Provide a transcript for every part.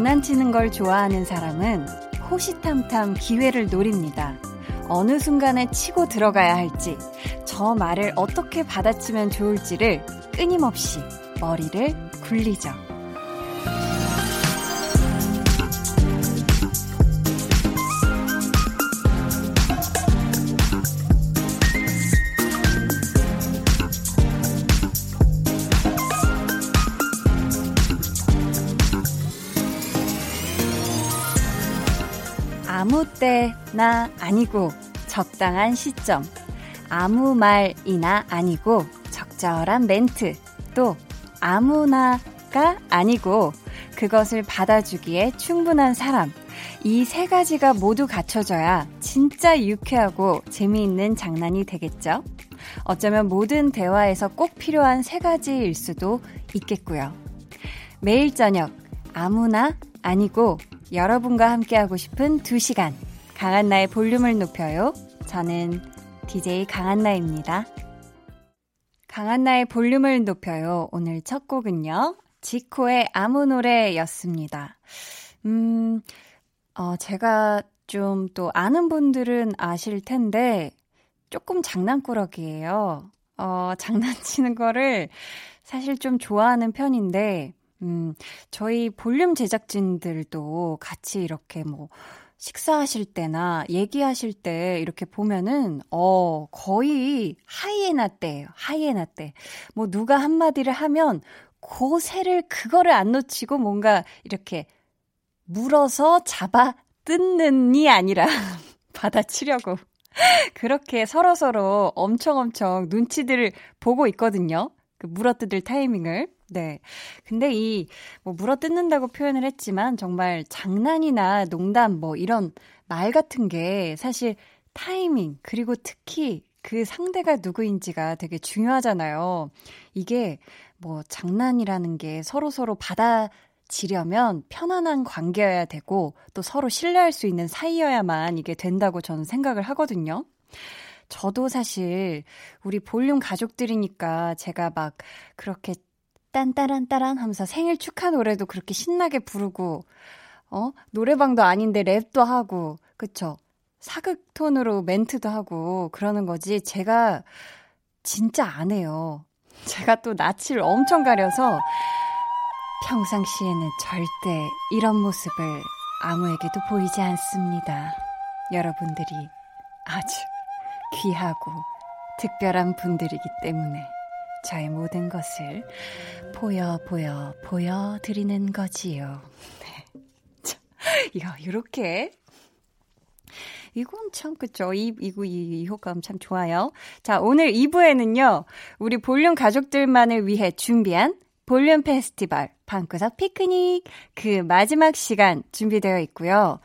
장난치는 걸 좋아하는 사람은 호시탐탐 기회를 노립니다. 어느 순간에 치고 들어가야 할지, 저 말을 어떻게 받아치면 좋을지를 끊임없이 머리를 굴리죠. 때나 아니고 적당한 시점. 아무 말이나 아니고 적절한 멘트. 또 아무나가 아니고 그것을 받아주기에 충분한 사람. 이 세 가지가 모두 갖춰져야 진짜 유쾌하고 재미있는 장난이 되겠죠? 어쩌면 모든 대화에서 꼭 필요한 세 가지일 수도 있겠고요. 매일 저녁 아무나 아니고 여러분과 함께하고 싶은 2시간. 강한나의 볼륨을 높여요. 저는 DJ 강한나입니다. 강한나의 볼륨을 높여요. 오늘 첫 곡은요. 지코의 아무 노래였습니다. 음, 어, 제가 좀 또 아는 분들은 아실 텐데, 조금 장난꾸러기예요. 어, 장난치는 거를 사실 좀 좋아하는 편인데, 음, 저희 볼륨 제작진들도 같이 이렇게 뭐, 식사하실 때나 얘기하실 때 이렇게 보면은, 어, 거의 하이에나 때예요. 하이에나 때. 뭐 누가 한마디를 하면, 그 새를 그거를 안 놓치고 뭔가 이렇게 물어서 잡아 뜯는이 아니라 받아치려고. 그렇게 서로서로 엄청 엄청 눈치들을 보고 있거든요. 그 물어뜯을 타이밍을. 네. 근데 이, 뭐, 물어 뜯는다고 표현을 했지만, 정말 장난이나 농담, 뭐, 이런 말 같은 게 사실 타이밍, 그리고 특히 그 상대가 누구인지가 되게 중요하잖아요. 이게 뭐, 장난이라는 게 서로서로 받아지려면 편안한 관계여야 되고, 또 서로 신뢰할 수 있는 사이여야만 이게 된다고 저는 생각을 하거든요. 저도 사실 우리 볼륨 가족들이니까 제가 막 그렇게 딴따란따란 하면서 생일 축하 노래도 그렇게 신나게 부르고, 어? 노래방도 아닌데 랩도 하고, 그쵸? 사극 톤으로 멘트도 하고 그러는 거지. 제가 진짜 안 해요. 제가 또 낯을 엄청 가려서 평상시에는 절대 이런 모습을 아무에게도 보이지 않습니다. 여러분들이 아주 귀하고 특별한 분들이기 때문에. 저의 모든 것을 보여, 보여, 보여 드리는 거지요. 네. 이거, 이렇게. 이건 참, 그쵸. 이, 이거, 이, 이 효과음 참 좋아요. 자, 오늘 2부에는요, 우리 볼륨 가족들만을 위해 준비한 볼륨 페스티벌, 방구석 피크닉, 그 마지막 시간 준비되어 있고요.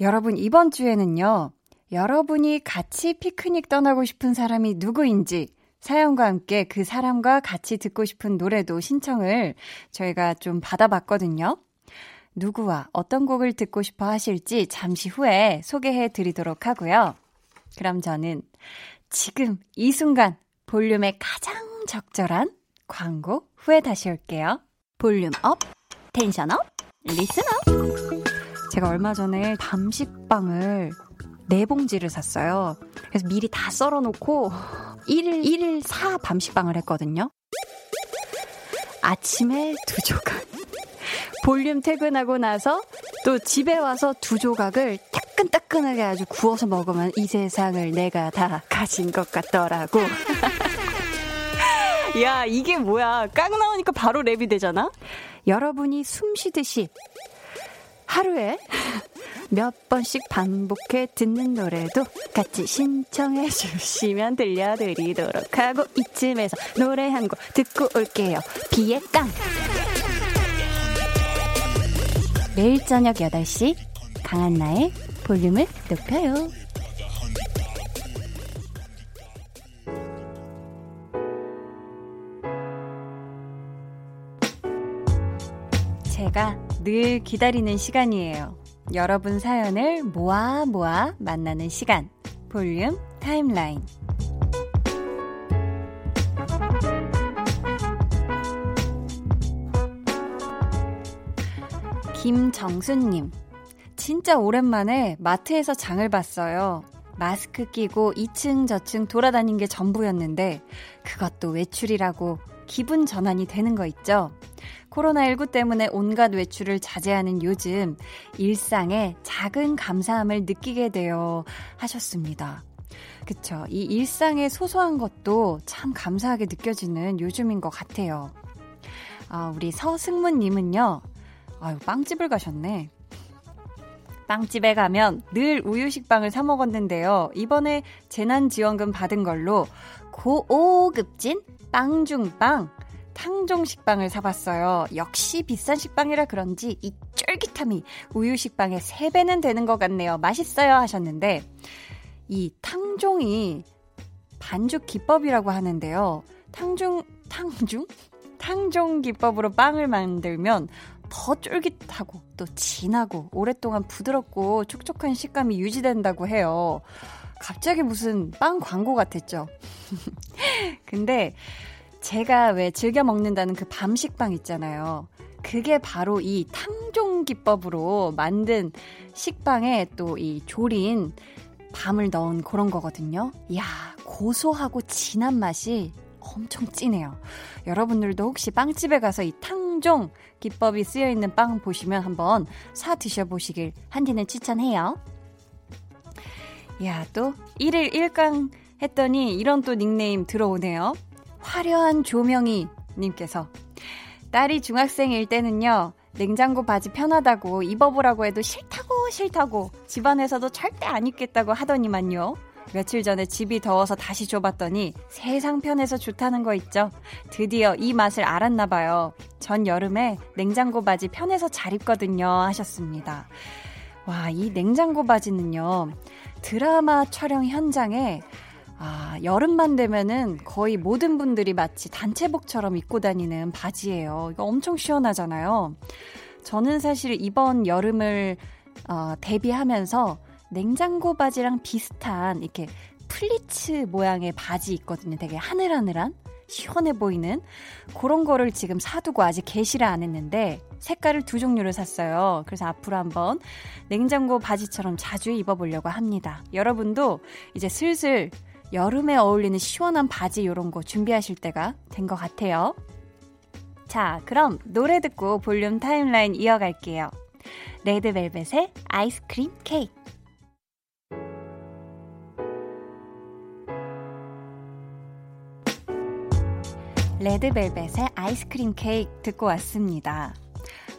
여러분, 이번 주에는요, 여러분이 같이 피크닉 떠나고 싶은 사람이 누구인지, 사연과 함께 그 사람과 같이 듣고 싶은 노래도 신청을 저희가 좀 받아봤거든요. 누구와 어떤 곡을 듣고 싶어 하실지 잠시 후에 소개해 드리도록 하고요. 그럼 저는 지금 이 순간 볼륨에 가장 적절한 광고 후에 다시 올게요. Volume up, tension up, listen up. 제가 얼마 전에 밤식빵을 네 봉지를 샀어요. 그래서 미리 다 썰어 놓고 1일, 1일 4 밤식빵을 했거든요. 아침에 두 조각. 볼륨 퇴근하고 나서 또 집에 와서 두 조각을 따끈따끈하게 아주 구워서 먹으면 이 세상을 내가 다 가진 것 같더라고. 야, 이게 뭐야. 깡 나오니까 바로 랩이 되잖아? 여러분이 숨 쉬듯이 하루에 몇 번씩 반복해 듣는 노래도 같이 신청해 주시면 들려드리도록 하고 이쯤에서 노래 한 곡 듣고 올게요. 비의 깡. 매일 저녁 8시 강한나의 볼륨을 높여요. 제가 늘 기다리는 시간이에요. 여러분 사연을 모아 모아 만나는 시간. 볼륨 타임라인. 김정수님, 진짜 오랜만에 마트에서 장을 봤어요. 마스크 끼고 2층 저층 돌아다닌 게 전부였는데 그것도 외출이라고 기분 전환이 되는 거 있죠? 코로나19 때문에 온갖 외출을 자제하는 요즘 일상에 작은 감사함을 느끼게 되어 하셨습니다. 그쵸. 이 일상의 소소한 것도 참 감사하게 느껴지는 요즘인 것 같아요. 아, 우리 서승문님은요, 아유, 빵집을 가셨네. 빵집에 가면 늘 우유식빵을 사 먹었는데요. 이번에 재난지원금 받은 걸로 고급진 빵 중 빵 탕종 식빵을 사봤어요. 역시 비싼 식빵이라 그런지 이 쫄깃함이 우유 식빵의 3배는 되는 것 같네요. 맛있어요 하셨는데 이 탕종이 반죽 기법이라고 하는데요. 탕중, 탕중? 탕종 기법으로 빵을 만들면 더 쫄깃하고 또 진하고 오랫동안 부드럽고 촉촉한 식감이 유지된다고 해요. 갑자기 무슨 빵 광고 같았죠? 근데 제가 왜 즐겨 먹는다는 그 밤식빵 있잖아요. 그게 바로 이 탕종 기법으로 만든 식빵에 또 이 조린 밤을 넣은 그런 거거든요. 이야, 고소하고 진한 맛이 엄청 진해요. 여러분들도 혹시 빵집에 가서 이 탕종 기법이 쓰여 있는 빵 보시면 한번 사 드셔보시길 한디는 추천해요. 야, 또 1일 1강 했더니 이런 또 닉네임 들어오네요. 화려한 조명이 님께서 딸이 중학생일 때는요. 냉장고 바지 편하다고 입어보라고 해도 싫다고 싫다고 집안에서도 절대 안 입겠다고 하더니만요. 며칠 전에 집이 더워서 다시 줘봤더니 세상 편해서 좋다는 거 있죠. 드디어 이 맛을 알았나 봐요. 전 여름에 냉장고 바지 편해서 잘 입거든요. 하셨습니다. 와, 이 냉장고 바지는요. 드라마 촬영 현장에 아, 여름만 되면은 거의 모든 분들이 마치 단체복처럼 입고 다니는 바지예요. 이거 엄청 시원하잖아요. 저는 사실 이번 여름을 어, 대비하면서 냉장고 바지랑 비슷한 이렇게 플리츠 모양의 바지 있거든요. 되게 하늘하늘한 시원해 보이는 그런 거를 지금 사두고 아직 개시를 안 했는데 색깔을 두 종류를 샀어요. 그래서 앞으로 한번 냉장고 바지처럼 자주 입어보려고 합니다. 여러분도 이제 슬슬 여름에 어울리는 시원한 바지 이런 거 준비하실 때가 된 것 같아요. 자, 그럼 노래 듣고 볼륨 타임라인 이어갈게요. 레드벨벳의 아이스크림 케이크. 레드벨벳의 아이스크림 케이크 듣고 왔습니다.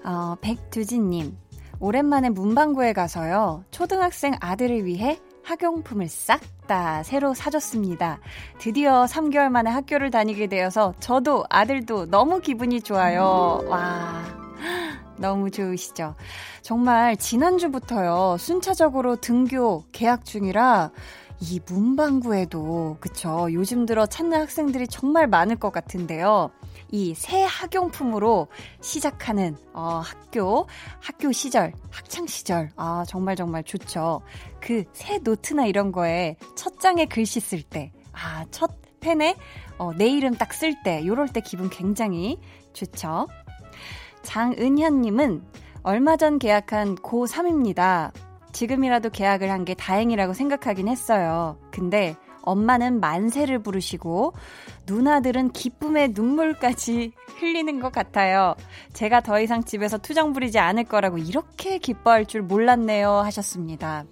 어, 백두진님, 오랜만에 문방구에 가서요, 초등학생 아들을 위해 학용품을 싹 다 새로 사줬습니다. 드디어 3개월 만에 학교를 다니게 되어서 저도 아들도 너무 기분이 좋아요. 와. 너무 좋으시죠? 정말 지난주부터요, 순차적으로 등교 계약 중이라 이 문방구에도 그쵸 요즘 들어 찾는 학생들이 정말 많을 것 같은데요. 이 새 학용품으로 시작하는 어, 학교 학교 시절 학창 시절 아 정말 정말 좋죠. 그 새 노트나 이런 거에 첫 장에 글씨 쓸 때 아 첫 펜에 어, 내 이름 딱 쓸 때 요럴 때 기분 굉장히 좋죠. 장은현님은 얼마 전 계약한 고3입니다. 지금이라도 계약을 한 게 다행이라고 생각하긴 했어요. 근데 엄마는 만세를 부르시고 누나들은 기쁨의 눈물까지 흘리는 것 같아요. 제가 더 이상 집에서 투정 부리지 않을 거라고 이렇게 기뻐할 줄 몰랐네요 하셨습니다.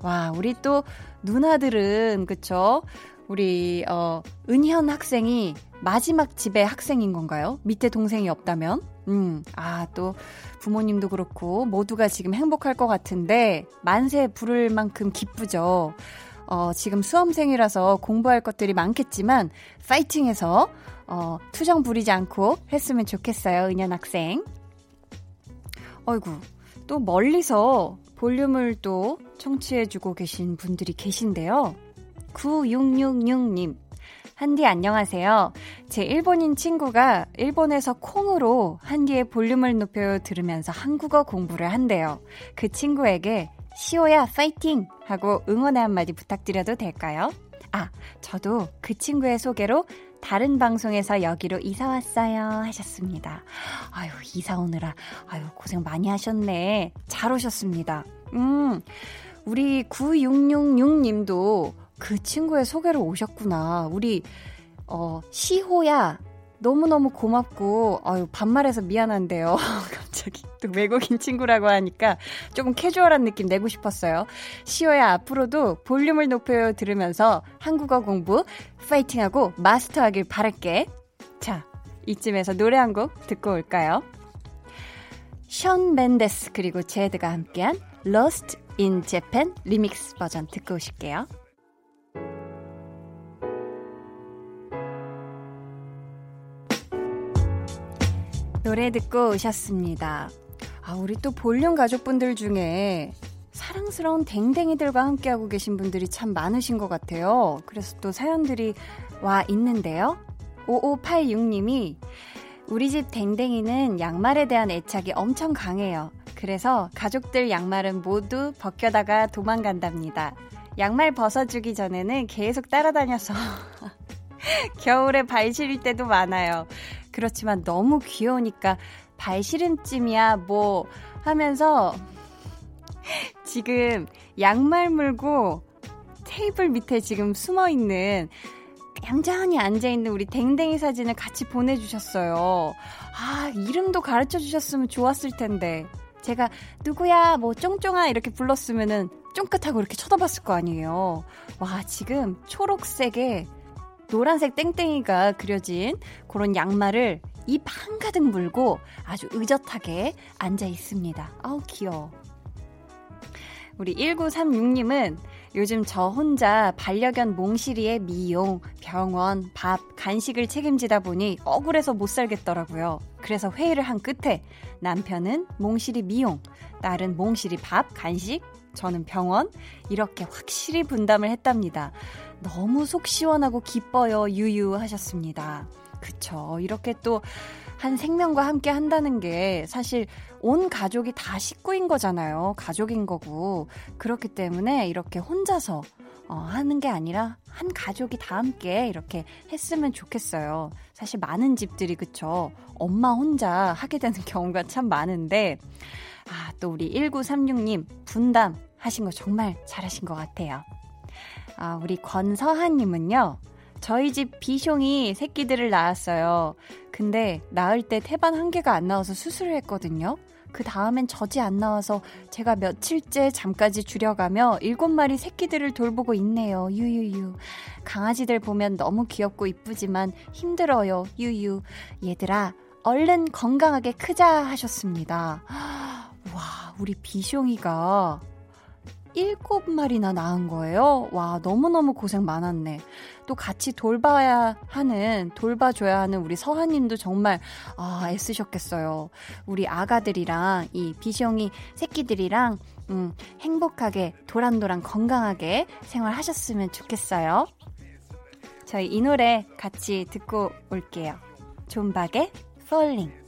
와, 우리 또 누나들은 그쵸? 우리 어 은현 학생이 마지막 집의 학생인 건가요? 밑에 동생이 없다면? 음, 아, 또 부모님도 그렇고 모두가 지금 행복할 것 같은데 만세 부를 만큼 기쁘죠. 어, 지금 수험생이라서 공부할 것들이 많겠지만 파이팅해서 어, 투정 부리지 않고 했으면 좋겠어요. 은연 학생. 어이구. 또 멀리서 볼륨을 또 청취해주고 계신 분들이 계신데요. 9666님. 한디 안녕하세요. 제 일본인 친구가 일본에서 콩으로 한디의 볼륨을 높여 들으면서 한국어 공부를 한대요. 그 친구에게 시오야 파이팅! 하고 응원의 한마디 부탁드려도 될까요? 아, 저도 그 친구의 소개로 다른 방송에서 여기로 이사 왔어요. 하셨습니다. 아유, 이사 오느라, 아유, 고생 많이 하셨네. 잘 오셨습니다. 음, 우리 9666 님도 그 친구의 소개로 오셨구나. 우리, 어, 시호야. 너무너무 고맙고, 아유, 반말해서 미안한데요. 갑자기 또 외국인 친구라고 하니까 조금 캐주얼한 느낌 내고 싶었어요. 시호야, 앞으로도 볼륨을 높여 들으면서 한국어 공부 파이팅하고 마스터하길 바랄게. 자, 이쯤에서 노래 한 곡 듣고 올까요? 션 멘데스 그리고 제드가 함께한 Lost in Japan remix 버전 듣고 오실게요. 노래 듣고 오셨습니다. 아, 우리 또 볼륨 가족분들 중에 사랑스러운 댕댕이들과 함께하고 계신 분들이 참 많으신 것 같아요. 그래서 또 사연들이 와 있는데요. 5586님이 우리 집 댕댕이는 양말에 대한 애착이 엄청 강해요. 그래서 가족들 양말은 모두 벗겨다가 도망간답니다. 양말 벗어주기 전에는 계속 따라다녀서 겨울에 발 시릴 때도 많아요. 그렇지만 너무 귀여우니까 발 시름쯤이야 뭐 하면서 지금 양말 물고 테이블 밑에 지금 숨어 있는 얌전히 앉아 있는 우리 댕댕이 사진을 같이 보내주셨어요. 아, 이름도 가르쳐 주셨으면 좋았을 텐데. 제가 누구야 뭐 쫑쫑아 이렇게 불렀으면은 쫑긋하고 이렇게 쳐다봤을 거 아니에요. 와 지금 초록색에 노란색 땡땡이가 그려진 그런 양말을 입 한가득 물고 아주 의젓하게 앉아 있습니다. 아우 귀여워. 우리 1936님은 요즘 저 혼자 반려견 몽실이의 미용, 병원, 밥, 간식을 책임지다 보니 억울해서 못 살겠더라고요. 그래서 회의를 한 끝에 남편은 몽실이 미용, 딸은 몽실이 밥, 간식, 저는 병원 이렇게 확실히 분담을 했답니다. 너무 속 시원하고 기뻐요. 유유 하셨습니다. 그쵸. 이렇게 또 한 생명과 함께 한다는 게 사실 온 가족이 다 식구인 거잖아요. 가족인 거고. 그렇기 때문에 이렇게 혼자서 어, 하는 게 아니라 한 가족이 다 함께 이렇게 했으면 좋겠어요. 사실 많은 집들이 그쵸. 엄마 혼자 하게 되는 경우가 참 많은데, 아, 또 우리 1936님 분담 하신 거 정말 잘하신 것 같아요. 아, 우리 권서한님은요, 저희 집 비숑이 새끼들을 낳았어요. 근데 낳을 때 태반 한 개가 안 나와서 수술을 했거든요. 그 다음엔 젖이 안 나와서 제가 며칠째 잠까지 줄여가며 일곱 마리 새끼들을 돌보고 있네요. 유유유. 강아지들 보면 너무 귀엽고 이쁘지만 힘들어요. 유유. 얘들아, 얼른 건강하게 크자 하셨습니다. 와, 우리 비숑이가 일곱 마리나 낳은 거예요. 와, 너무너무 고생 많았네. 또 같이 돌봐야 하는, 돌봐줘야 하는 우리 서하님도 정말, 아, 애쓰셨겠어요. 우리 아가들이랑 이 비숑이 새끼들이랑, 음, 행복하게, 도란도란 건강하게 생활하셨으면 좋겠어요. 저희 이 노래 같이 듣고 올게요. 존박의 Falling.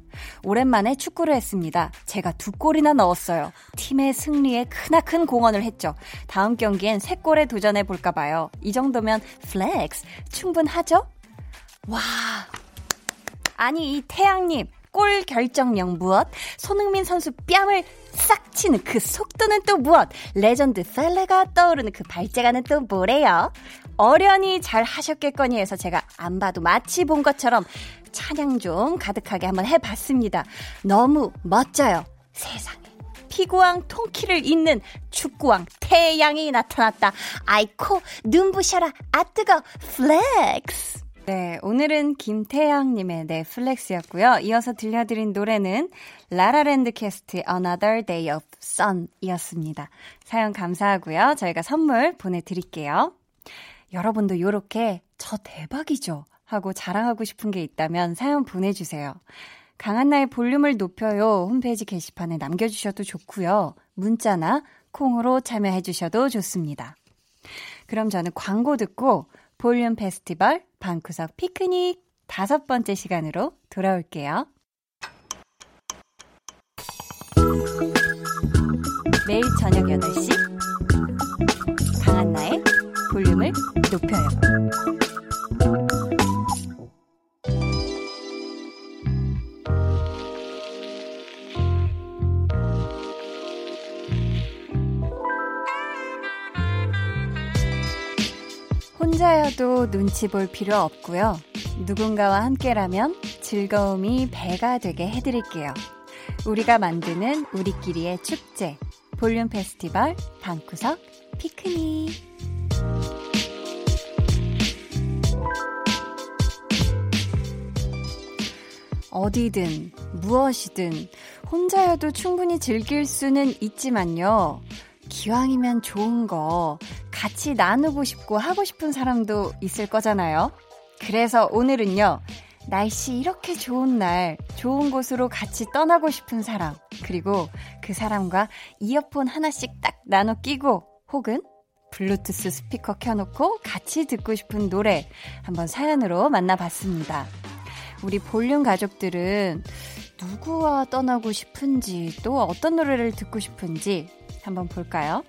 오랜만에 축구를 했습니다. 제가 두 골이나 넣었어요. 팀의 승리에 크나큰 공헌을 했죠. 다음 경기엔 세 골에 도전해 볼까 봐요. 이 정도면 flex 충분하죠? 와. 아니 이 태양님 골 결정력 무엇? 손흥민 선수 뺨을 싹 치는 그 속도는 또 무엇? 레전드 펠레가 떠오르는 그 발재간은 또 뭐래요? 어련히 잘 하셨겠거니 해서 제가 안 봐도 마치 본 것처럼 찬양 좀 가득하게 한번 해봤습니다. 너무 멋져요. 세상에. 피구왕 통키를 잇는 축구왕 태양이 나타났다. 아이코, 눈부셔라. 아 뜨거. flex. 네, 오늘은 김태양님의 네, flex였고요. 이어서 들려드린 노래는 라라랜드 cast의 Another Day of Sun 이었습니다. 사연 감사하고요. 저희가 선물 보내드릴게요. 여러분도 이렇게 저 대박이죠? 하고 자랑하고 싶은 게 있다면 사연 보내주세요. 강한나의 볼륨을 높여요 홈페이지 게시판에 남겨주셔도 좋고요. 문자나 콩으로 참여해주셔도 좋습니다. 그럼 저는 광고 듣고 볼륨 페스티벌 방구석 피크닉 다섯 번째 시간으로 돌아올게요. 매일 저녁 8시 강한나의 볼륨을 높여요. 혼자여도 눈치 볼 필요 없고요. 누군가와 함께라면 즐거움이 배가 되게 해드릴게요. 우리가 만드는 우리끼리의 축제, 볼륨 페스티벌, 방구석, 피크닉. 어디든, 무엇이든, 혼자여도 충분히 즐길 수는 있지만요. 기왕이면 좋은 거 같이 나누고 싶고 하고 싶은 사람도 있을 거잖아요. 그래서 오늘은요, 날씨 이렇게 좋은 날, 좋은 곳으로 같이 떠나고 싶은 사람, 그리고 그 사람과 이어폰 하나씩 딱 나눠 끼고, 혹은 블루투스 스피커 켜놓고 같이 듣고 싶은 노래 한번 사연으로 만나봤습니다. 우리 볼륨 가족들은 누구와 떠나고 싶은지 또 어떤 노래를 듣고 싶은지 한번 볼까요?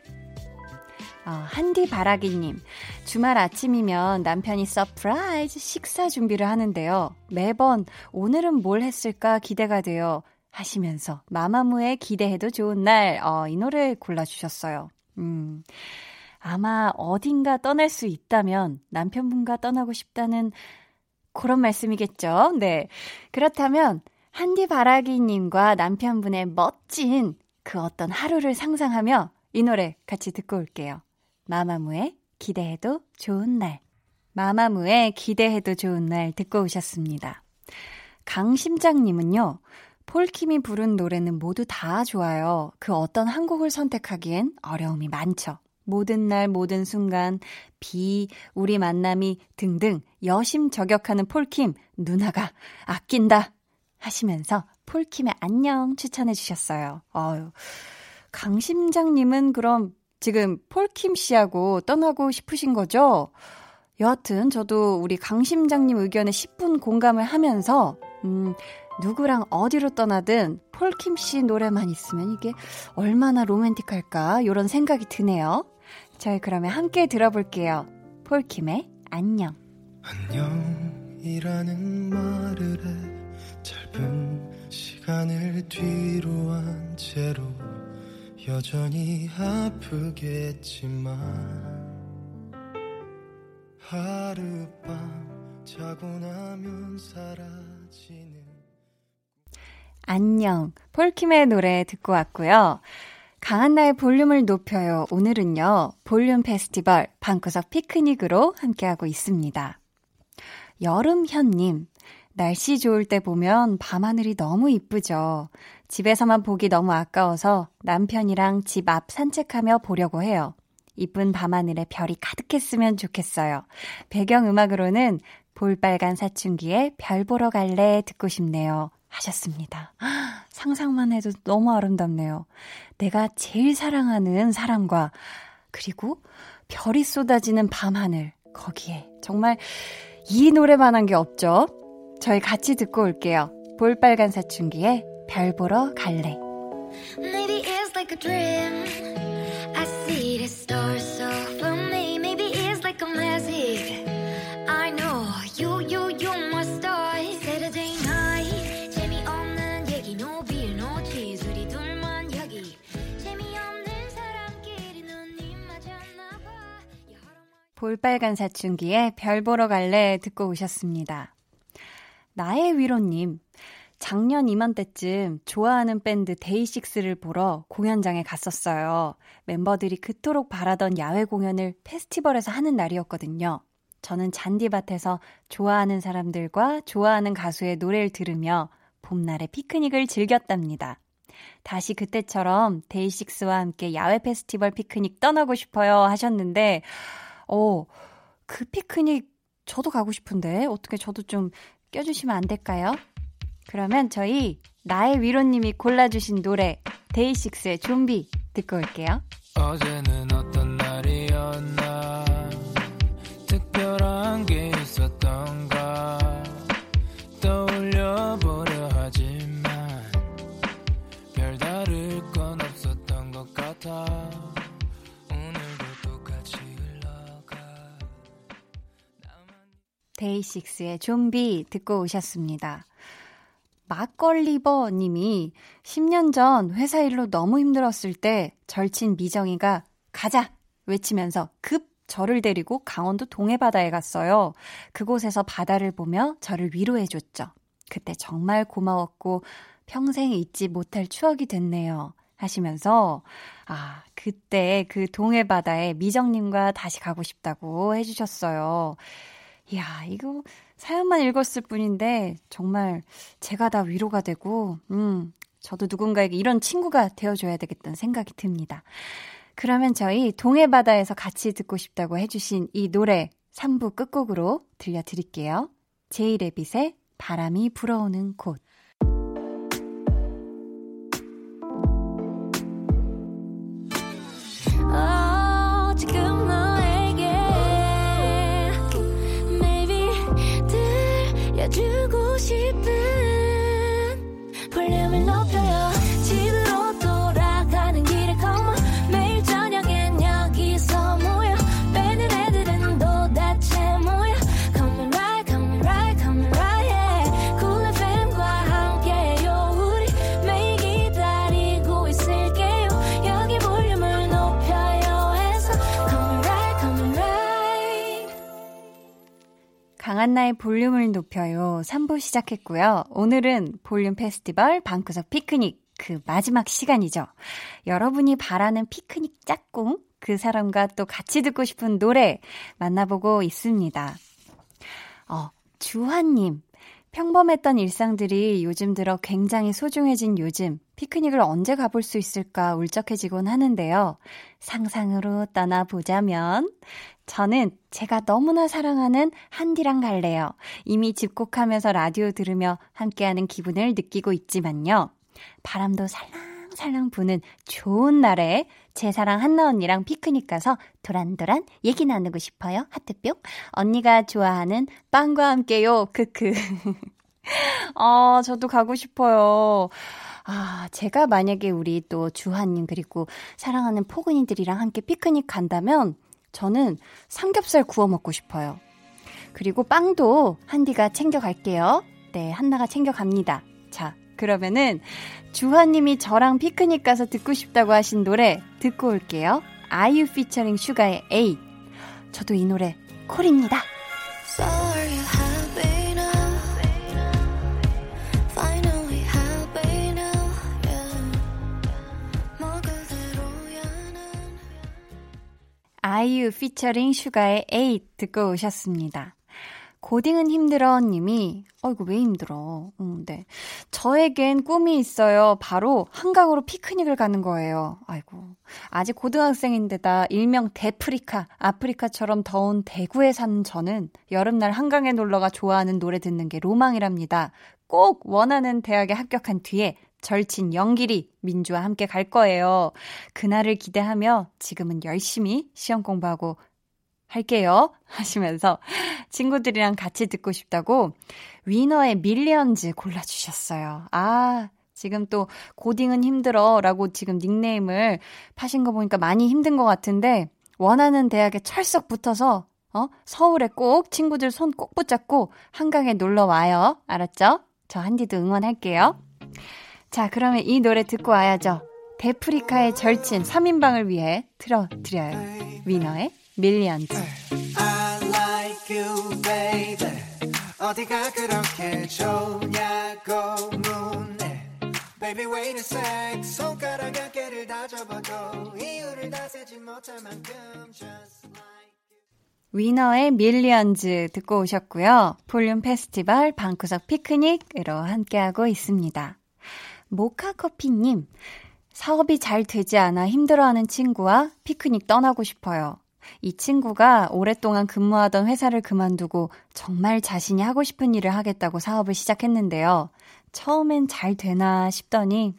어, 한디바라기님, 주말 아침이면 남편이 surprise 식사 준비를 하는데요. 매번 오늘은 뭘 했을까 기대가 돼요. 하시면서 마마무의 기대해도 좋은 날, 어, 이 노래 골라주셨어요. 음, 아마 어딘가 떠날 수 있다면 남편분과 떠나고 싶다는 그런 말씀이겠죠. 네. 그렇다면 한디바라기님과 남편분의 멋진 그 어떤 하루를 상상하며 이 노래 같이 듣고 올게요. 마마무의 기대해도 좋은 날. 마마무의 기대해도 좋은 날 듣고 오셨습니다. 강심장님은요, 폴킴이 부른 노래는 모두 다 좋아요. 그 어떤 한 곡을 선택하기엔 어려움이 많죠. 모든 날, 모든 순간, 비, 우리 만남이 등등 여심 저격하는 폴킴, 누나가 아낀다! 하시면서 폴킴의 안녕 추천해 주셨어요. 어유 강심장님은 그럼 지금 폴킴 씨하고 떠나고 싶으신 거죠? 여하튼 저도 우리 강 심장님 의견에 10분 공감을 하면서 음, 누구랑 어디로 떠나든 폴킴 씨 노래만 있으면 이게 얼마나 로맨틱할까 이런 생각이 드네요. 저희 그러면 함께 들어볼게요. 폴킴의 안녕. 안녕이라는 말을 해 짧은 시간을 뒤로 한 채로 여전히 아프겠지만 하룻밤 자고 나면 사라지는 안녕 폴킴의 노래 듣고 왔고요. 강한나의 볼륨을 높여요. 오늘은요, 볼륨 페스티벌 방구석 피크닉으로 함께하고 있습니다. 여름현님, 날씨 좋을 때 보면 밤하늘이 너무 이쁘죠. 집에서만 보기 너무 아까워서 남편이랑 집 앞 산책하며 보려고 해요. 이쁜 밤하늘에 별이 가득했으면 좋겠어요. 배경음악으로는 볼빨간 사춘기에 별 보러 갈래 듣고 싶네요. 하셨습니다. 상상만 해도 너무 아름답네요. 내가 제일 사랑하는 사람과 그리고 별이 쏟아지는 밤하늘 거기에 정말 이 노래만한 게 없죠. 저희 같이 듣고 올게요. 볼빨간 사춘기에 별 보러 갈래. Maybe it's like a dream. I see the stars so for me. Maybe it's like a magic. I know you, you, you my star. Saturday night. 재미없는 얘기 no beer no cheese. 우리 둘만 여기. 재미없는 사람끼리 눈이 맞았나 봐. 볼빨간 사춘기의 별 보러 갈래 듣고 오셨습니다. 나의 위로님. 작년 이맘때쯤 좋아하는 밴드 데이식스를 보러 공연장에 갔었어요. 멤버들이 그토록 바라던 야외 공연을 페스티벌에서 하는 날이었거든요. 저는 잔디밭에서 좋아하는 사람들과 좋아하는 가수의 노래를 들으며 봄날의 피크닉을 즐겼답니다. 다시 그때처럼 데이식스와 함께 야외 페스티벌 피크닉 떠나고 싶어요 하셨는데, 어, 그 피크닉 저도 가고 싶은데 어떻게 저도 좀 껴주시면 안 될까요? 그러면 저희 나의 위로님이 골라주신 노래 데이식스의 좀비 듣고 올게요. 어제는 어떤 날이었나 특별한 게 있었던가 떠올려 보려 하지만 별다를 건 없었던 것 같아 오늘도 똑같이 흘러가 데이식스의 좀비 듣고 오셨습니다. 막걸리버 님이 10년 전 회사 일로 너무 힘들었을 때 절친 미정이가 가자! 외치면서 급 저를 데리고 강원도 동해바다에 갔어요. 그곳에서 바다를 보며 저를 위로해줬죠. 그때 정말 고마웠고 평생 잊지 못할 추억이 됐네요. 하시면서, 아, 그때 그 동해바다에 미정님과 다시 가고 싶다고 해주셨어요. 이야, 이거 사연만 읽었을 뿐인데 정말 제가 다 위로가 되고, 음, 저도 누군가에게 이런 친구가 되어줘야 되겠다는 생각이 듭니다. 그러면 저희 동해바다에서 같이 듣고 싶다고 해주신 이 노래 3부 끝곡으로 들려드릴게요. 제이레빗의 바람이 불어오는 곳. 싶은. 볼륨을 높여 강한나의 볼륨을 높여요. 3부 시작했고요. 오늘은 볼륨 페스티벌 방구석 피크닉 그 마지막 시간이죠. 여러분이 바라는 피크닉 짝꿍 그 사람과 또 같이 듣고 싶은 노래 만나보고 있습니다. 어, 주환님. 평범했던 일상들이 요즘 들어 굉장히 소중해진 요즘 피크닉을 언제 가볼 수 있을까 울적해지곤 하는데요. 상상으로 떠나보자면 저는 제가 너무나 사랑하는 한디랑 갈래요. 이미 집콕하면서 라디오 들으며 함께하는 기분을 느끼고 있지만요. 바람도 살랑살랑 부는 좋은 날에 제 사랑 한나 언니랑 피크닉 가서 도란도란 얘기 나누고 싶어요. 하트뿅. 언니가 좋아하는 빵과 함께요. 크크. 아, 저도 가고 싶어요. 아, 제가 만약에 우리 또 주하님 그리고 사랑하는 포근이들이랑 함께 피크닉 간다면 저는 삼겹살 구워 먹고 싶어요. 그리고 빵도 한디가 챙겨갈게요. 네, 한나가 챙겨갑니다. 자, 그러면은 주하님이 저랑 피크닉 가서 듣고 싶다고 하신 노래 듣고 올게요. 아이유 피처링 슈가의 에이. 저도 이 노래 콜입니다. 아이유 피처링 슈가의 에잇 듣고 오셨습니다. 고딩은 힘들어 님이 어이구 왜 힘들어. 음, 네. 저에겐 꿈이 있어요. 바로 한강으로 피크닉을 가는 거예요. 아이고. 아직 고등학생인데다 일명 대프리카, 아프리카처럼 더운 대구에 사는 저는 여름날 한강에 놀러가 좋아하는 노래 듣는 게 로망이랍니다. 꼭 원하는 대학에 합격한 뒤에 절친 영길이 민주와 함께 갈 거예요. 그날을 기대하며 지금은 열심히 시험 공부하고 할게요. 하시면서 친구들이랑 같이 듣고 싶다고 위너의 밀리언즈 골라주셨어요. 아, 지금 또 고딩은 힘들어 라고 지금 닉네임을 파신 거 보니까 많이 힘든 것 같은데 원하는 대학에 철썩 붙어서 어? 서울에 꼭 친구들 손 꼭 붙잡고 한강에 놀러 와요. 알았죠? 저 한디도 응원할게요. 자, 그러면 이 노래 듣고 와야죠. 대프리카의 절친 3인방을 위해 틀어드려요. 위너의 Millions. Like you, baby. 어디가 그렇게 좋냐고 Baby wait a sec 손가락 몇 개를 다 접어도 이유를 다 세지 못할 만큼 just like 위너의 Millions 듣고 오셨고요. 볼륨 페스티벌 방구석 피크닉으로 함께하고 있습니다. 모카커피님, 사업이 잘 되지 않아 힘들어하는 친구와 피크닉 떠나고 싶어요. 이 친구가 오랫동안 근무하던 회사를 그만두고 정말 자신이 하고 싶은 일을 하겠다고 사업을 시작했는데요. 처음엔 잘 되나 싶더니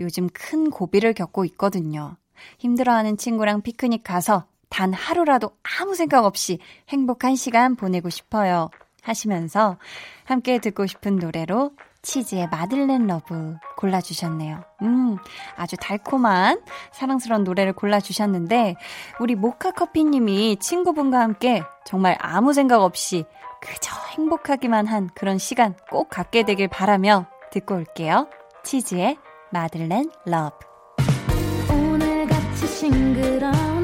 요즘 큰 고비를 겪고 있거든요. 힘들어하는 친구랑 피크닉 가서 단 하루라도 아무 생각 없이 행복한 시간 보내고 싶어요. 하시면서 함께 듣고 싶은 노래로 치즈의 Madeleine Love 골라주셨네요. 음, 아주 달콤한 사랑스러운 노래를 골라주셨는데, 우리 모카커피님이 친구분과 함께 정말 아무 생각 없이 그저 행복하기만 한 그런 시간 꼭 갖게 되길 바라며 듣고 올게요. 치즈의 Madeleine Love. 오늘 같이 싱그러운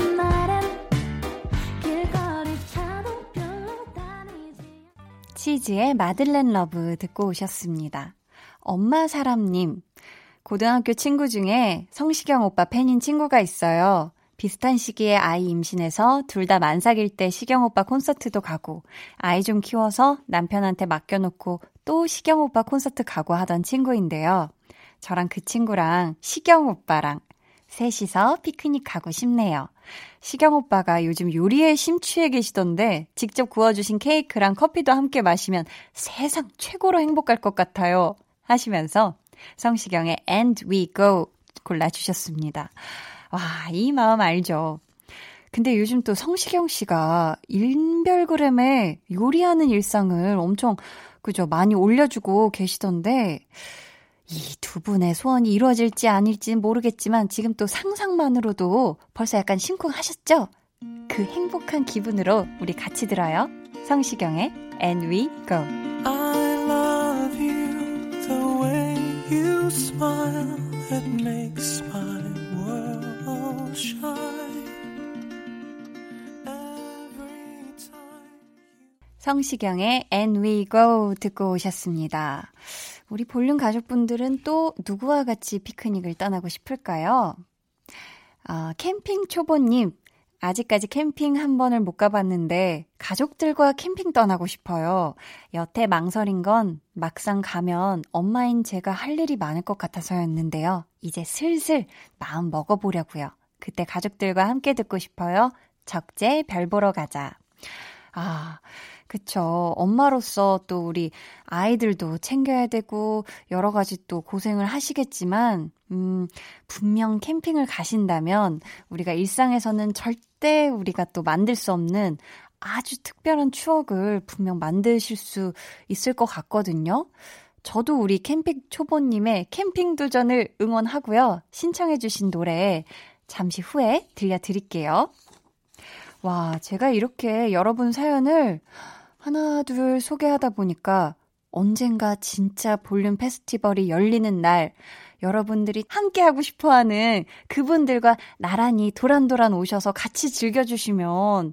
치즈의 Madeleine Love 듣고 오셨습니다. 엄마 사람님. 고등학교 친구 중에 성시경 오빠 팬인 친구가 있어요. 비슷한 시기에 아이 임신해서 둘 다 만삭일 때 시경 오빠 콘서트도 가고 아이 좀 키워서 남편한테 맡겨놓고 또 시경 오빠 콘서트 가고 하던 친구인데요. 저랑 그 친구랑 시경 오빠랑 셋이서 피크닉 가고 싶네요. 시경 오빠가 요즘 요리에 심취해 계시던데 직접 구워주신 케이크랑 커피도 함께 마시면 세상 최고로 행복할 것 같아요. 하시면서 성시경의 And We Go 골라주셨습니다. 와, 이 마음 알죠? 근데 요즘 또 성시경 씨가 인별그램에 요리하는 일상을 엄청, 그죠, 많이 올려주고 계시던데, 이 두 분의 소원이 이루어질지 아닐지 모르겠지만 지금 또 상상만으로도 벌써 약간 심쿵하셨죠? 그 행복한 기분으로 우리 같이 들어요. 성시경의 And We Go. I love you the way you smile. It makes my world shine. 성시경의 And We Go 듣고 오셨습니다. 우리 볼륨 가족분들은 또 누구와 같이 피크닉을 떠나고 싶을까요? 아, 캠핑 초보님, 아직까지 캠핑 한 번을 못 가봤는데 가족들과 캠핑 떠나고 싶어요. 여태 망설인 건 막상 가면 엄마인 제가 할 일이 많을 것 같아서였는데요. 이제 슬슬 마음 먹어보려고요. 그때 가족들과 함께 듣고 싶어요. 적재 별 보러 가자. 아, 그쵸. 엄마로서 또 우리 아이들도 챙겨야 되고, 여러 가지 또 고생을 하시겠지만, 음, 분명 캠핑을 가신다면, 우리가 일상에서는 절대 우리가 또 만들 수 없는 아주 특별한 추억을 분명 만드실 수 있을 것 같거든요. 저도 우리 캠핑 초보님의 캠핑 도전을 응원하고요. 신청해주신 노래 잠시 후에 들려드릴게요. 와, 제가 이렇게 여러분 사연을 하나, 둘 소개하다 보니까 언젠가 진짜 볼륨 페스티벌이 열리는 날, 여러분들이 함께 하고 싶어 하는 그분들과 나란히 도란도란 오셔서 같이 즐겨주시면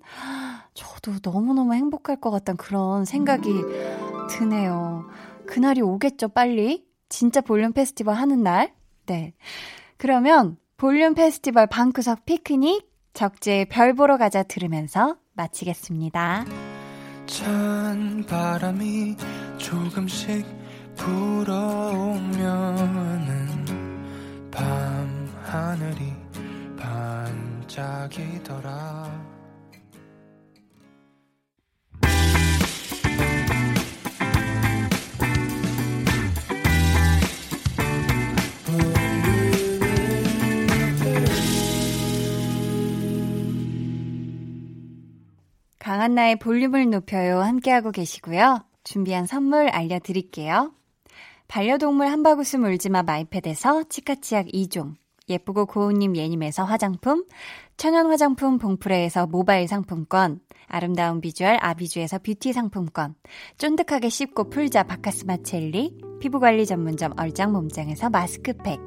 저도 너무너무 행복할 것 같다는 그런 생각이 드네요. 그날이 오겠죠, 빨리? 진짜 볼륨 페스티벌 하는 날? 네. 그러면 볼륨 페스티벌 방구석 피크닉 적재 별 보러 가자 들으면서 마치겠습니다. 찬 바람이 조금씩 불어오면은 밤 하늘이 반짝이더라. 강한나의 볼륨을 높여요 함께하고 계시고요. 준비한 선물 알려드릴게요. 반려동물 한바구스 물지마 마이패드에서 치카치약 2종, 예쁘고 고운님 예님에서 화장품, 천연 화장품 봉프레에서 모바일 상품권, 아름다운 비주얼 아비주에서 뷰티 상품권, 쫀득하게 씹고 풀자 박카스맛 젤리, 피부관리 전문점 얼짱 몸짱에서 마스크팩,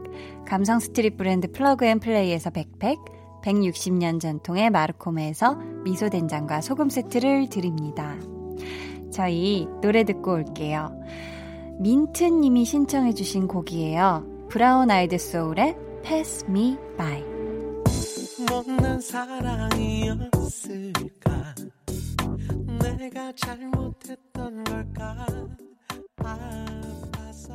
감성 street 브랜드 플러그 앤 플레이에서 백팩, 160년 전통의 마르코메에서 미소된장과 소금 세트를 드립니다. 저희 노래 듣고 올게요. 민트님이 신청해주신 곡이에요. 브라운 아이드 소울의 Pass Me By. 못난 사랑이었을까? 내가 잘못했던 걸까? 아파서.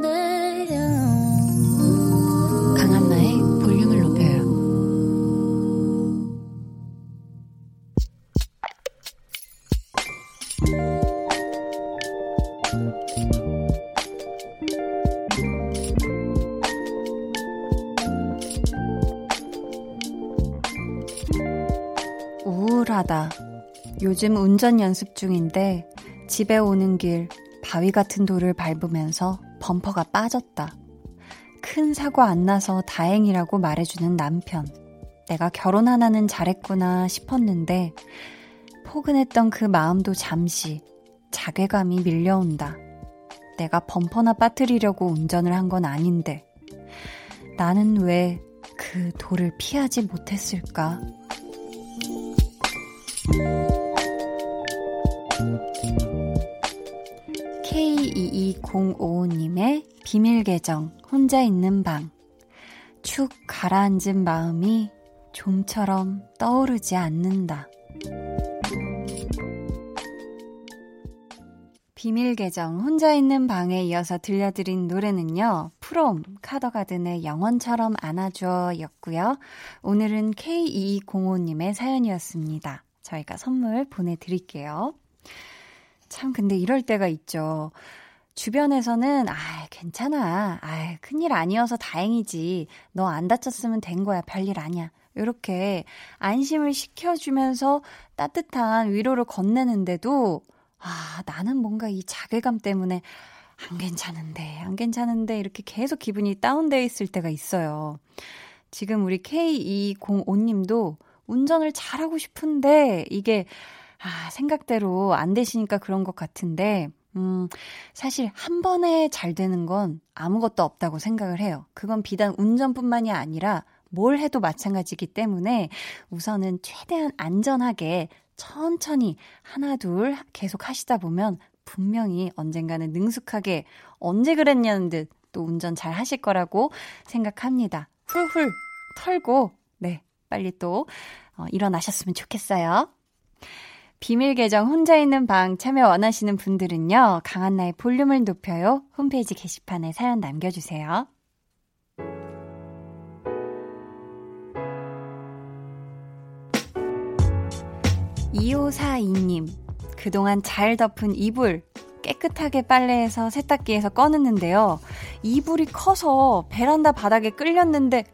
우울하다. 요즘 운전 연습 중인데 집에 오는 길 바위 같은 돌을 밟으면서 범퍼가 빠졌다. 큰 사고 안 나서 다행이라고 말해주는 남편. 내가 결혼 하나는 잘했구나 싶었는데 포근했던 그 마음도 잠시 자괴감이 밀려온다. 내가 범퍼나 빠뜨리려고 운전을 한 건 아닌데 나는 왜 그 돌을 피하지 못했을까? K2205님의 비밀 계정, 혼자 있는 방. 축 가라앉은 마음이 좀처럼 떠오르지 않는다. 비밀 계정, 혼자 있는 방에 이어서 들려드린 노래는요, 프롬, 카더가든의 영원처럼 안아줘 였고요. 오늘은 K2205님의 사연이었습니다. 저희가 선물 보내드릴게요. 참, 근데 이럴 때가 있죠. 주변에서는, 아, 괜찮아. 아, 큰일 아니어서 다행이지. 너 안 다쳤으면 된 거야. 별일 아니야. 이렇게 안심을 시켜주면서 따뜻한 위로를 건네는데도, 아, 나는 뭔가 이 자괴감 때문에 안 괜찮은데, 안 괜찮은데, 이렇게 계속 기분이 다운되어 있을 때가 있어요. 지금 우리 K205님도 운전을 잘하고 싶은데, 이게, 아, 생각대로 안 되시니까 그런 것 같은데, 음, 사실 한 번에 잘 되는 건 아무것도 없다고 생각을 해요. 그건 비단 운전뿐만이 아니라 뭘 해도 마찬가지이기 때문에 우선은 최대한 안전하게 천천히 하나 둘 계속 하시다 보면 분명히 언젠가는 능숙하게 언제 그랬냐는 듯 또 운전 잘 하실 거라고 생각합니다. 훌훌 털고 네 빨리 또 어, 일어나셨으면 좋겠어요. 비밀 계정 혼자 있는 방 참여 원하시는 분들은요, 강한나의 볼륨을 높여요. 홈페이지 게시판에 사연 남겨주세요. 2542님, 그동안 잘 덮은 이불, 깨끗하게 빨래해서 세탁기에서 꺼냈는데요. 이불이 커서 베란다 바닥에 끌렸는데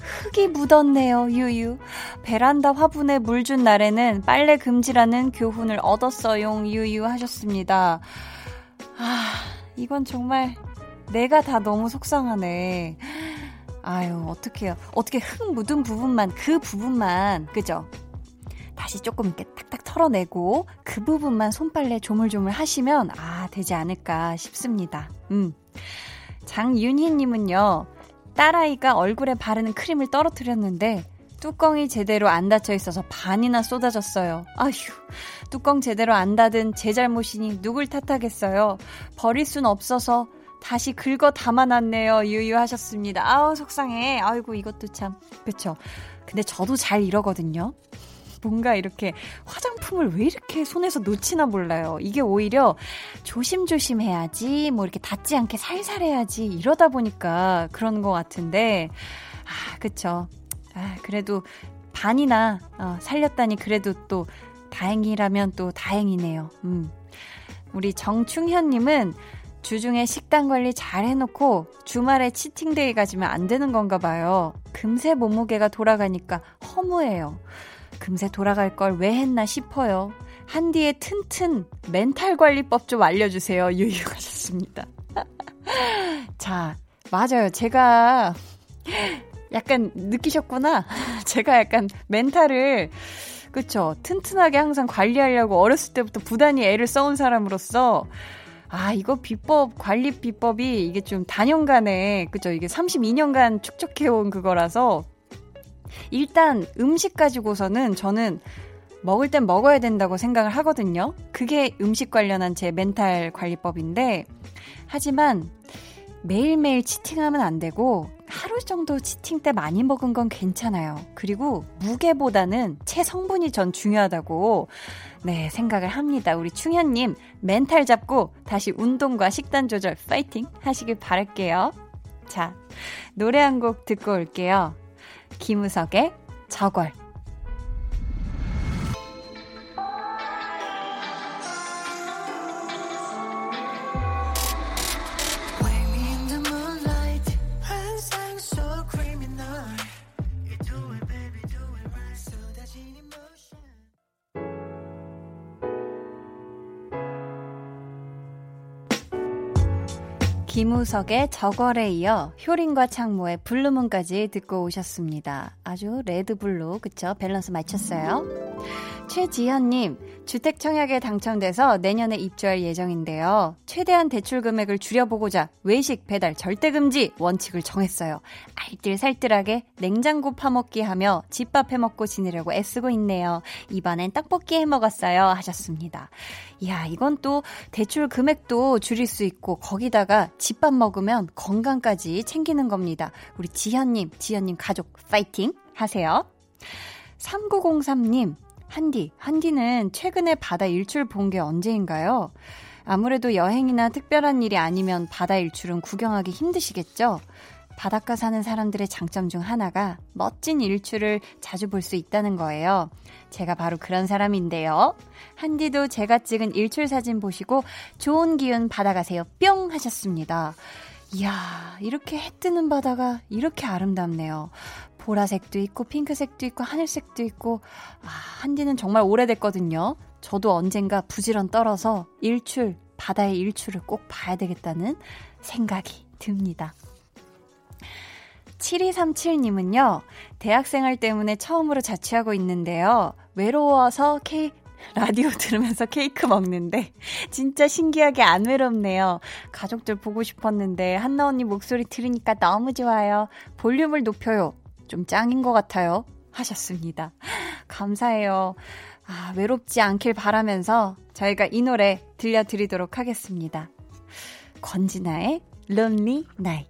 흙이 묻었네요, 유유. 베란다 화분에 물 준 날에는 빨래 금지라는 교훈을 얻었어용, 유유 하셨습니다. 아, 이건 정말 내가 다 너무 속상하네. 아유, 어떡해요. 어떻게 흙 묻은 부분만, 그 부분만, 그죠? 다시 조금 이렇게 탁탁 털어내고 그 부분만 손빨래 조물조물 하시면, 아, 되지 않을까 싶습니다. 음. 장윤희님은요, 딸아이가 얼굴에 바르는 크림을 떨어뜨렸는데 뚜껑이 제대로 안 닫혀 있어서 반이나 쏟아졌어요. 아휴, 뚜껑 제대로 안 닫은 제 잘못이니 누굴 탓하겠어요. 버릴 순 없어서 다시 긁어 담아놨네요. 유유하셨습니다. 아우, 속상해. 아이고, 이것도 참. 그쵸. 근데 저도 잘 이러거든요. 뭔가 이렇게 화장품을 왜 이렇게 손에서 놓치나 몰라요. 이게 오히려 조심조심 해야지, 뭐 이렇게 닿지 않게 살살 해야지, 이러다 보니까 그런 것 같은데, 아, 그쵸. 아, 그래도 반이나 어, 살렸다니 그래도 또 다행이라면 또 다행이네요. 음. 우리 정충현님은 주중에 식단 관리 잘 해놓고 주말에 치팅데이 가지면 안 되는 건가 봐요. 금세 몸무게가 돌아가니까 허무해요. 금세 돌아갈 걸 왜 했나 싶어요. 한디의 튼튼 멘탈 관리법 좀 알려주세요. 유유하셨습니다. 자, 맞아요. 제가 약간 느끼셨구나. 제가 약간 멘탈을 그쵸 튼튼하게 항상 관리하려고 어렸을 때부터 부단히 애를 써온 사람으로서 아, 이거 비법, 관리 비법이 이게 좀 단연간에, 그죠? 이게 32년간 축적해온 그거라서, 일단 음식 가지고서는 저는 먹을 땐 먹어야 된다고 생각을 하거든요. 그게 음식 관련한 제 멘탈 관리법인데, 하지만 매일매일 치팅하면 안 되고, 하루 정도 치팅 때 많이 먹은 건 괜찮아요. 그리고 무게보다는 체 성분이 전 중요하다고, 네, 생각을 합니다. 우리 충현님, 멘탈 잡고 다시 운동과 식단 조절 파이팅 하시길 바랄게요. 자, 노래 한 곡 듣고 올게요. 김우석의 저걸. 김우석의 적월에 이어 효린과 창모의 Blue Moon까지 듣고 오셨습니다. 아주 red blue, 그쵸? 밸런스 맞췄어요. 최지현님, 주택 청약에 당첨돼서 내년에 입주할 예정인데요. 최대한 대출 금액을 줄여보고자 외식 배달 절대 금지 원칙을 정했어요. 알뜰살뜰하게 냉장고 파먹기 하며 집밥 해먹고 지내려고 애쓰고 있네요. 이번엔 떡볶이 해먹었어요. 하셨습니다. 이야, 이건 또 대출 금액도 줄일 수 있고 거기다가 집밥 먹으면 건강까지 챙기는 겁니다. 우리 지현님, 지현님 가족 파이팅 하세요. 3903님, 한디, 한디는 최근에 바다 일출 본 게 언제인가요? 아무래도 여행이나 특별한 일이 아니면 바다 일출은 구경하기 힘드시겠죠? 바닷가 사는 사람들의 장점 중 하나가 멋진 일출을 자주 볼 수 있다는 거예요. 제가 바로 그런 사람인데요. 한디도 제가 찍은 일출 사진 보시고 좋은 기운 받아가세요. 뿅! 하셨습니다. 이야, 이렇게 해 뜨는 바다가 이렇게 아름답네요. 보라색도 있고, 핑크색도 있고, 하늘색도 있고, 아, 한디는 정말 오래됐거든요. 저도 언젠가 부지런 떨어서 일출, 바다의 일출을 꼭 봐야 되겠다는 생각이 듭니다. 7237님은요, 대학생활 때문에 처음으로 자취하고 있는데요. 외로워서 케이, 라디오 들으면서 케이크 먹는데 진짜 신기하게 안 외롭네요. 가족들 보고 싶었는데 한나 언니 목소리 들으니까 너무 좋아요. 볼륨을 높여요. 좀 짱인 것 같아요. 하셨습니다. 감사해요. 아, 외롭지 않길 바라면서 저희가 이 노래 들려드리도록 하겠습니다. 권진아의 Lonely Night.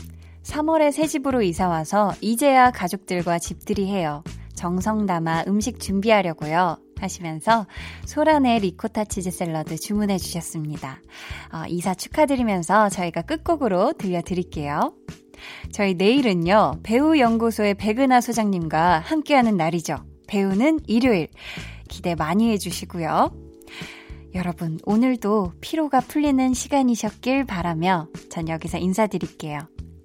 3월에 새 집으로 이사 와서 이제야 가족들과 집들이 해요. 정성 담아 음식 준비하려고요. 하시면서 소란의 리코타 치즈 샐러드 주문해 주셨습니다. 어, 이사 축하드리면서 저희가 끝곡으로 들려드릴게요. 저희 내일은요, 배우연구소의 백은하 소장님과 함께하는 날이죠. 배우는 일요일. 기대 많이 해주시고요. 여러분, 오늘도 피로가 풀리는 시간이셨길 바라며 전 여기서 인사드릴게요.